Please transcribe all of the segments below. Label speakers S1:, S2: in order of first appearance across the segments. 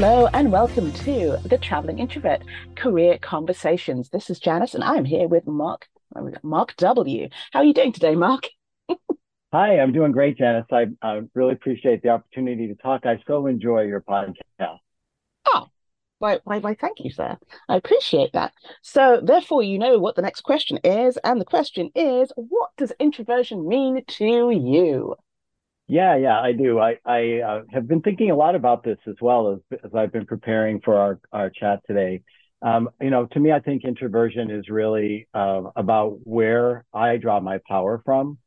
S1: Hello and welcome to the Traveling Introvert Career Conversations. This is Janice and I'm here with Mark Mark W. How are you doing today, Mark?
S2: Hi, I'm doing great, Janice. I, I really appreciate the opportunity to talk. I so enjoy your podcast.
S1: Oh, why, why, why, thank you, sir. I appreciate that. So, therefore, you know what the next question is. And the question is what does introversion mean to you?
S2: Yeah, yeah, I do. I, I uh, have been thinking a lot about this as well as, as I've been preparing for our, our chat today. Um, you know, to me, I think introversion is really uh, about where I draw my power from.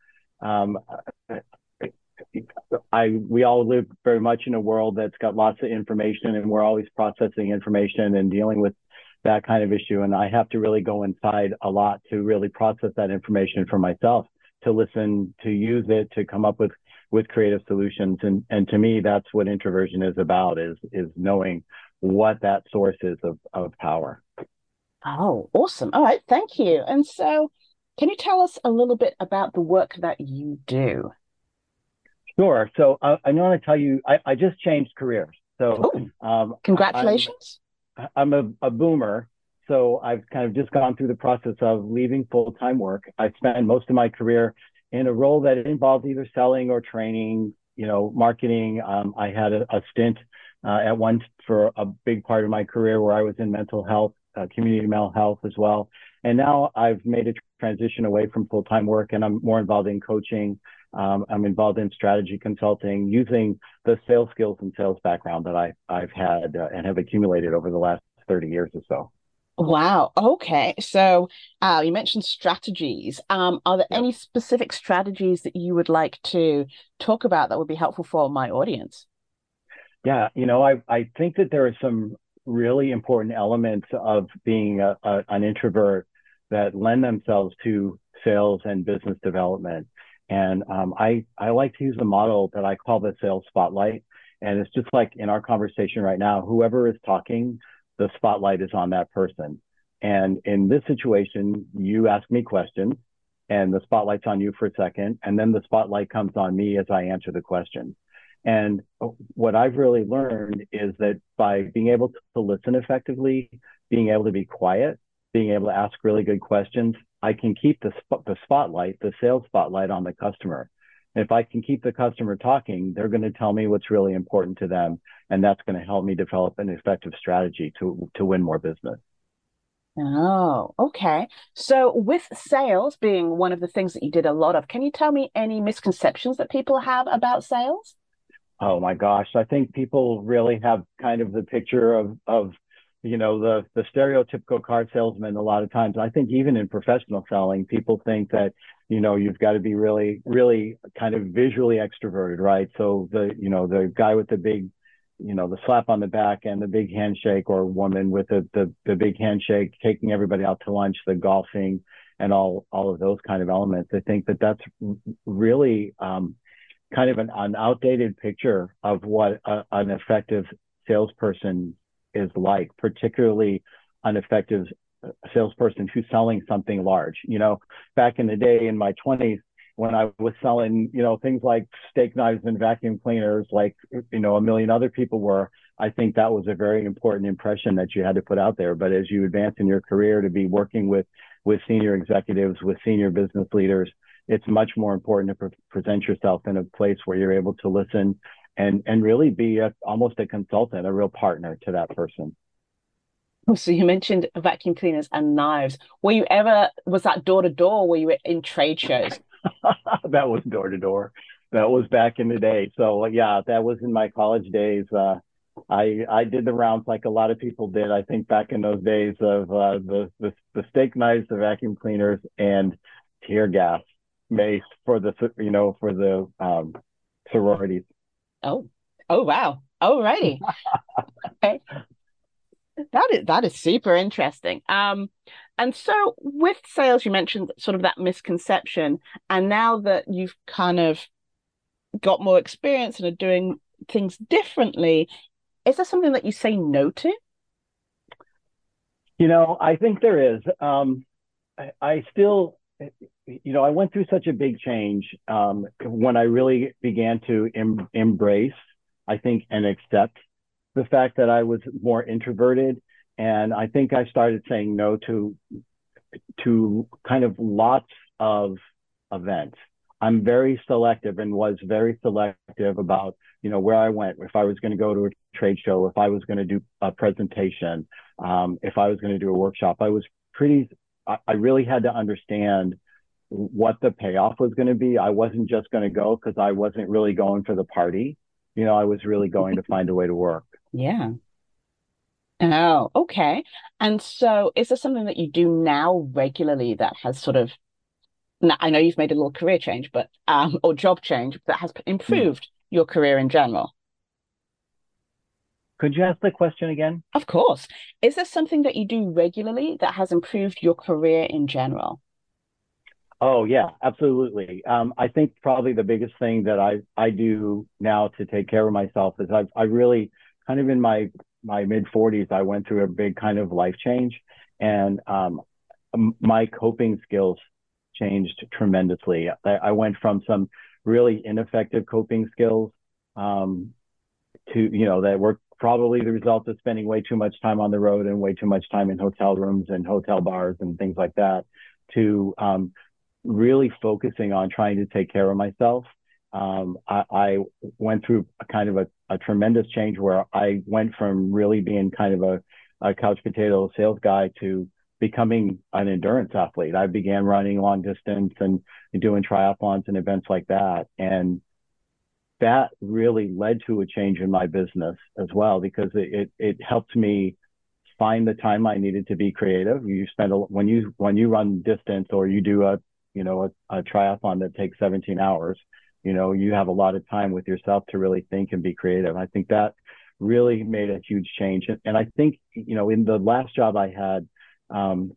S2: Um, I we all live very much in a world that's got lots of information, and we're always processing information and dealing with that kind of issue. And I have to really go inside a lot to really process that information for myself, to listen, to use it, to come up with with creative solutions. And and to me, that's what introversion is about is is knowing what that source is of, of power.
S1: Oh, awesome. All right, thank you. And so can you tell us a little bit about the work that you do?
S2: Sure. So uh, I want to tell you, I, I just changed careers. So
S1: um, congratulations.
S2: I'm, I'm a, a, boomer. So I've kind of just gone through the process of leaving full time work. I spent most of my career in a role that involved either selling or training, you know, marketing. Um, I had a, a stint uh, at once for a big part of my career where I was in mental health, uh, community mental health as well. And now I've made a transition away from full time work and I'm more involved in coaching. Um, I'm involved in strategy consulting using the sales skills and sales background that I, I've had uh, and have accumulated over the last 30 years or so.
S1: Wow. Okay. So uh, you mentioned strategies. Um, are there any specific strategies that you would like to talk about that would be helpful for my audience?
S2: Yeah, you know, I I think that there are some really important elements of being a, a, an introvert that lend themselves to sales and business development. And um, I I like to use the model that I call the sales spotlight. And it's just like in our conversation right now, whoever is talking the spotlight is on that person. And in this situation, you ask me questions and the spotlight's on you for a second. And then the spotlight comes on me as I answer the question. And what I've really learned is that by being able to listen effectively, being able to be quiet, being able to ask really good questions, I can keep the, sp- the spotlight, the sales spotlight on the customer if I can keep the customer talking, they're going to tell me what's really important to them, and that's going to help me develop an effective strategy to to win more business.
S1: Oh, okay. So, with sales being one of the things that you did a lot of, can you tell me any misconceptions that people have about sales?
S2: Oh my gosh, I think people really have kind of the picture of of you know the the stereotypical car salesman a lot of times. I think even in professional selling, people think that you know you've got to be really really kind of visually extroverted right? So the you know the guy with the big you know the slap on the back and the big handshake or woman with the the, the big handshake taking everybody out to lunch the golfing and all all of those kind of elements i think that that's really um, kind of an, an outdated picture of what a, an effective salesperson is like particularly an effective a salesperson who's selling something large. You know, back in the day in my 20s, when I was selling, you know, things like steak knives and vacuum cleaners, like, you know, a million other people were, I think that was a very important impression that you had to put out there. But as you advance in your career to be working with, with senior executives, with senior business leaders, it's much more important to pre- present yourself in a place where you're able to listen and, and really be a, almost a consultant, a real partner to that person.
S1: Oh, so you mentioned vacuum cleaners and knives. Were you ever was that door to door? Were you in trade shows?
S2: that was door to door. That was back in the day. So yeah, that was in my college days. Uh, I I did the rounds like a lot of people did. I think back in those days of uh, the, the the steak knives, the vacuum cleaners, and tear gas mace for the you know for the um, sororities.
S1: Oh, oh wow! Alrighty. okay that is that is super interesting. Um, and so with sales, you mentioned sort of that misconception, and now that you've kind of got more experience and are doing things differently, is there something that you say no to?
S2: You know, I think there is. Um, I, I still, you know, I went through such a big change um, when I really began to em- embrace, I think, and accept the fact that I was more introverted, and I think I started saying no to to kind of lots of events. I'm very selective and was very selective about you know where I went. If I was going to go to a trade show, if I was going to do a presentation, um, if I was going to do a workshop, I was pretty. I, I really had to understand what the payoff was going to be. I wasn't just going to go because I wasn't really going for the party. You know, I was really going to find a way to work.
S1: Yeah. Oh, okay. And so is there something that you do now regularly that has sort of now, I know you've made a little career change, but um, or job change that has improved mm. your career in general?
S2: Could you ask the question again?
S1: Of course. Is there something that you do regularly that has improved your career in general?
S2: Oh yeah, absolutely. Um, I think probably the biggest thing that I I do now to take care of myself is I I really kind of in my my mid 40s I went through a big kind of life change and um, my coping skills changed tremendously. I, I, went from some really ineffective coping skills um, to you know that were probably the result of spending way too much time on the road and way too much time in hotel rooms and hotel bars and things like that to um, really focusing on trying to take care of myself. Um, I, I, went through a kind of a, a, tremendous change where I went from really being kind of a, a couch potato sales guy to becoming an endurance athlete. I began running long distance and, doing triathlons and events like that. And that really led to a change in my business as well because it, it, it helped me find the time I needed to be creative. You spend a, when you when you run distance or you do a you know, a, a triathlon that takes 17 hours, you know, you have a lot of time with yourself to really think and be creative. I think that really made a huge change. And, I think, you know, in the last job I had, um,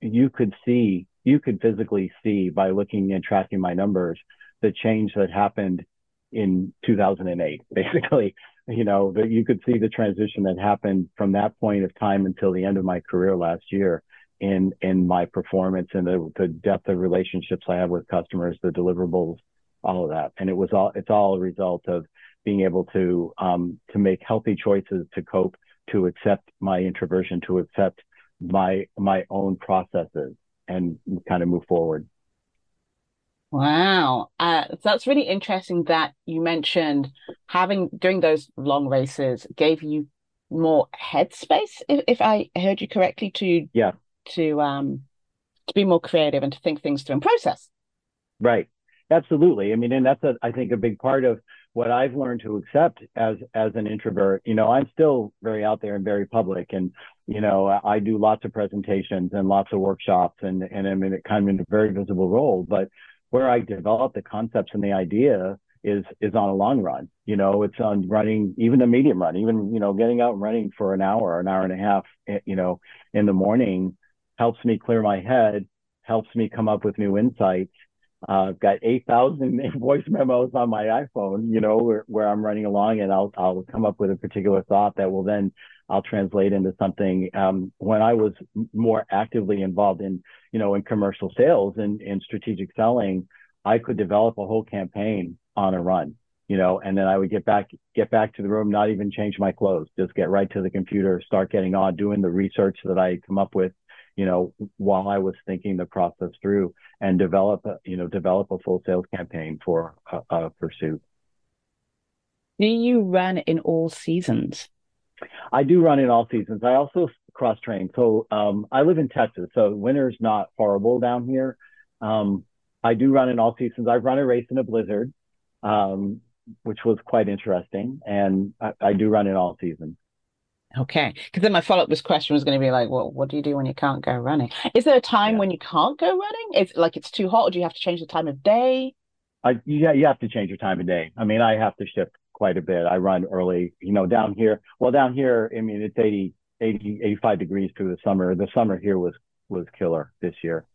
S2: you could see, you could physically see by looking and tracking my numbers, the change that happened in 2008, basically, you know, that you could see the transition that happened from that point of time until the end of my career last year in in my performance and the, the depth of relationships I have with customers, the deliverables, all of that. And it was all it's all a result of being able to um, to make healthy choices to cope, to accept my introversion, to accept my my own processes, and kind of move forward.
S1: Wow, uh, that's really interesting that you mentioned having doing those long races gave you more headspace, if, if I heard you correctly, to
S2: yeah
S1: to um to be more creative and to think things through and process.
S2: Right. Absolutely. I mean, and that's a, I think a big part of what I've learned to accept as as an introvert. You know, I'm still very out there and very public, and you know, I do lots of presentations and lots of workshops, and and I'm in a, kind of in a very visible role. But where I develop the concepts and the idea is is on a long run. You know, it's on running even a medium run, even you know, getting out and running for an hour, an hour and a half, eh, you know, in the morning helps me clear my head, helps me come up with new insights. Uh, I've got 8,000 voice memos on my iPhone, you know, where, where I'm running along and I'll, I'll come up with a particular thought that will then I'll translate into something. Um, when I was more actively involved in, you know, in commercial sales and in strategic selling, I could develop a whole campaign on a run, you know, and then I would get back, get back to the room, not even change my clothes, just get right to the computer, start getting on, doing the research that I come up with you know, while I was thinking the process through and develop, a, you know, develop a full sales campaign for a, a pursuit.
S1: Do you run in all seasons?
S2: I do run in all seasons. I also cross train. So um, I live in Texas, so winter's not horrible down here. Um, I do run in all seasons. I've run a race in a blizzard, um, which was quite interesting, and I, I, do run in all seasons.
S1: Okay, because then my follow up question was going to be like, well, what do you do when you can't go running? Is there a time yeah. when you can't go running? It's like it's too hot, or do you have to change the time of day?
S2: I yeah, you have to change your time of day. I mean, I have to shift quite a bit. I run early, you know, down here. Well, down here, I mean, it's 80, 80 85 degrees through the summer. The summer here was was killer this year.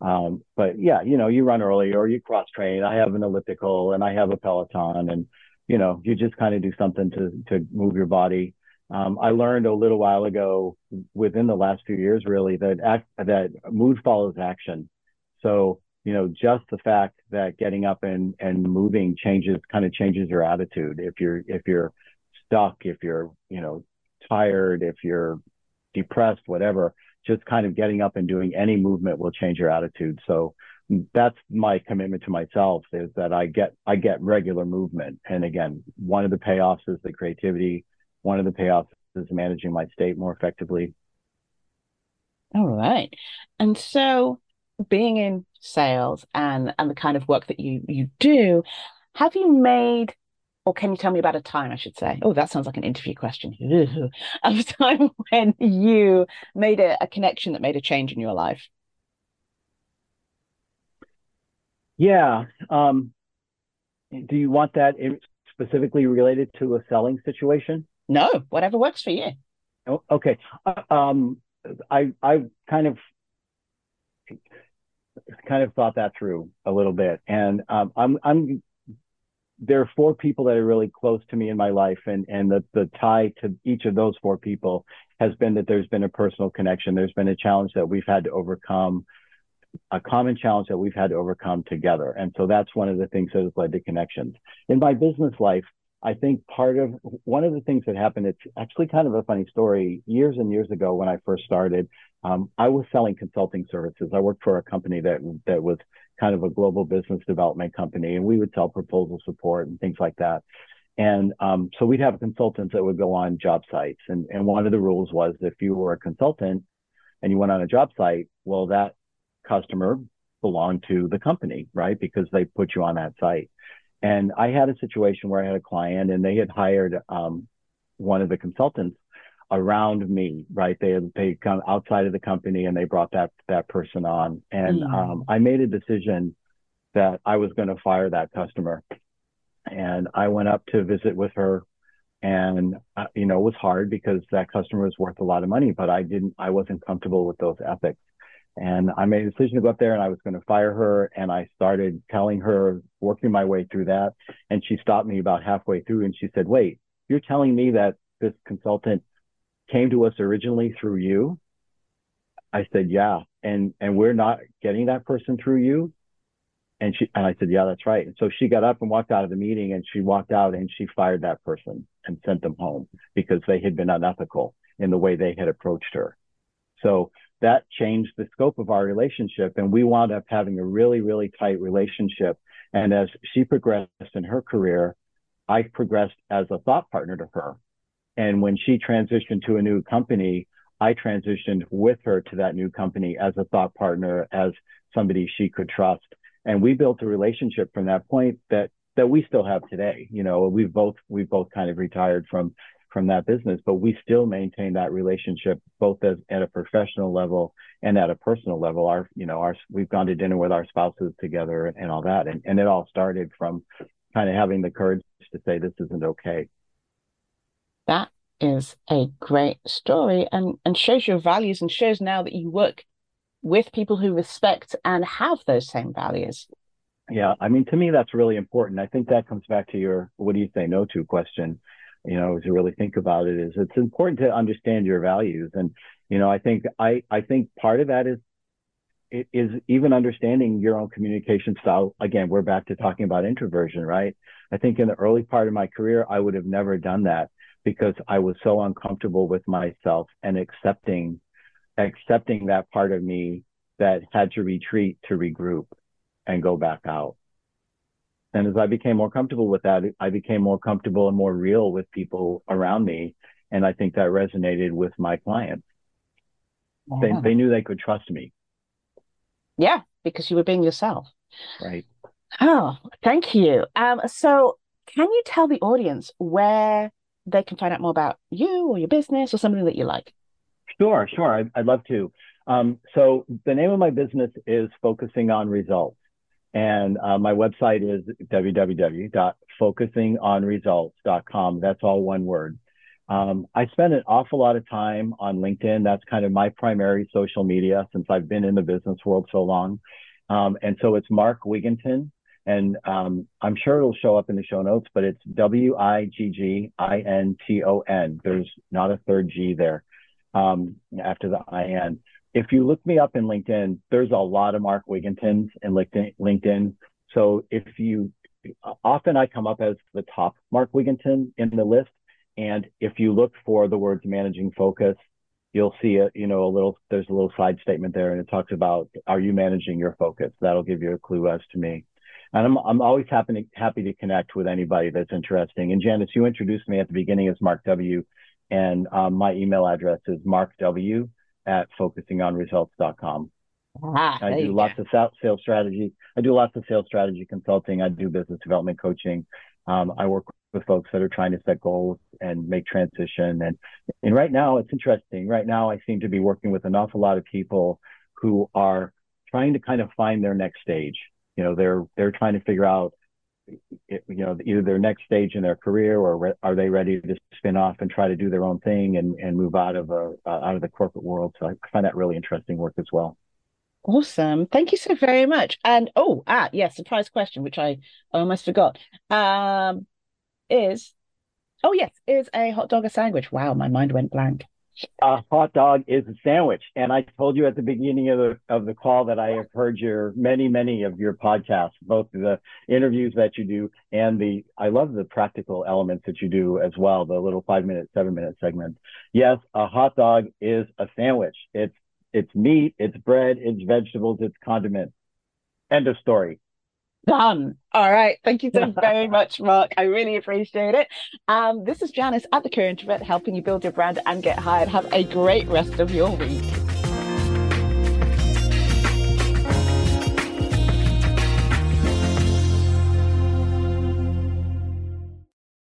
S2: Um, but yeah, you know, you run early or you cross train. I have an elliptical and I have a Peloton, and you know, you just kind of do something to to move your body. Um, I learned a little while ago, within the last few years, really, that act, that mood follows action. So you know, just the fact that getting up and and moving changes kind of changes your attitude. If you're if you're stuck, if you're, you know, tired, if you're depressed, whatever, just kind of getting up and doing any movement will change your attitude. So that's my commitment to myself is that I get I get regular movement. And again, one of the payoffs is the creativity. One of the payoffs is managing my state more effectively.
S1: All right. And so being in sales and and the kind of work that you you do, have you made or can you tell me about a time, I should say? Oh, that sounds like an interview question. of a time when you made a, a connection that made a change in your life.
S2: Yeah. Um, do you want that specifically related to a selling situation?
S1: No, whatever works for you.
S2: Oh, okay. Uh, um, I I kind of kind of thought that through a little bit, and um, I'm I'm there are four people that are really close to me in my life, and and the the tie to each of those four people has been that there's been a personal connection. There's been a challenge that we've had to overcome, a common challenge that we've had to overcome together, and so that's one of the things that has led to connections in my business life. I think part of one of the things that happened, it's actually kind of a funny story. Years and years ago, when I first started, um, I was selling consulting services. I worked for a company that that was kind of a global business development company, and we would sell proposal support and things like that. And um, so we'd have consultants that would go on job sites, and and one of the rules was if you were a consultant and you went on a job site, well, that customer belonged to the company, right? Because they put you on that site. And I had a situation where I had a client and they had hired um, one of the consultants around me, right? They had they come outside of the company and they brought that that person on. And mm. um, I made a decision that I was going to fire that customer. And I went up to visit with her and uh, you know it was hard because that customer was worth a lot of money but i didn't i wasn't comfortable with those ethics and I made a decision to go up there and I was going to fire her. And I started telling her, working my way through that. And she stopped me about halfway through and she said, Wait, you're telling me that this consultant came to us originally through you? I said, Yeah. And and we're not getting that person through you. And she and I said, Yeah, that's right. And so she got up and walked out of the meeting and she walked out and she fired that person and sent them home because they had been unethical in the way they had approached her. So that changed the scope of our relationship. And we wound up having a really, really tight relationship. And as she progressed in her career, I progressed as a thought partner to her. And when she transitioned to a new company, I transitioned with her to that new company as a thought partner, as somebody she could trust. And we built a relationship from that point that that we still have today. You know, we've both we've both kind of retired from from that business, but we still maintain that relationship both as at a professional level and at a personal level. Our, you know, our we've gone to dinner with our spouses together and, and all that. And and it all started from kind of having the courage to say this isn't okay.
S1: That is a great story and and shows your values and shows now that you work with people who respect and have those same values.
S2: Yeah, I mean, to me, that's really important. I think that comes back to your what do you say no to question you know, to really think about it is it's important to understand your values. And, you know, I think, I, I think part of that is, is even understanding your own communication style. Again, we're back to talking about introversion, right? I think in the early part of my career, I would have never done that because I was so uncomfortable with myself and accepting, accepting that part of me that had to retreat to regroup and go back out. And as I became more comfortable with that, I became more comfortable and more real with people around me. And I think that resonated with my clients. They, they knew they could trust me.
S1: Yeah, because you were being yourself.
S2: Right.
S1: Oh, thank you. Um, so can you tell the audience where they can find out more about you or your business or something that you like?
S2: Sure, sure. I'd, I'd love to. Um, so the name of my business is Focusing on Results. And uh, my website is www.focusingonresults.com. That's all one word. Um, I spend an awful lot of time on LinkedIn. That's kind of my primary social media since I've been in the business world so long. Um, and so it's Mark Wigginton. And um, I'm sure it'll show up in the show notes, but it's W I G G I N T O N. There's not a third G there um, after the I N if you look me up in LinkedIn, there's a lot of Mark Wiggintons in LinkedIn. So if you often I come up as the top Mark Wigginton in the list. And if you look for the words managing focus, you'll see a, you know, a little, there's a little side statement there and it talks about, are you managing your focus? That'll give you a clue as to me. And I'm, I'm always happy to, happy to connect with anybody that's interesting. And Janice, you introduced me at the beginning as Mark W. And um, my email address is markw at focusingonresults.com. Ah, I do lots go. of sales strategy. I do lots of sales strategy consulting. I do business development coaching. Um, I work with folks that are trying to set goals and make transition. And and right now it's interesting. Right now I seem to be working with an awful lot of people who are trying to kind of find their next stage. You know, they're they're trying to figure out you know either their next stage in their career or re- are they ready to spin off and try to do their own thing and and move out of a uh, out of the corporate world. So I find that really interesting work as well.
S1: Awesome. Thank you so very much. And oh, ah, yes, yeah, surprise question, which I almost forgot. Um, is oh yes, is a hot dog a sandwich? Wow, my mind went blank.
S2: A hot dog is a sandwich, and I told you at the beginning of the of the call that I have heard your many many of your podcasts, both the interviews that you do and the I love the practical elements that you do as well, the little five minute, seven minute segments. Yes, a hot dog is a sandwich. It's it's meat, it's bread, it's vegetables, it's condiments. End of story.
S1: Done. All right. Thank you so very much, Mark. I really appreciate it. Um, this is Janice at the Career Introvert, helping you build your brand and get hired. Have a great rest of your week.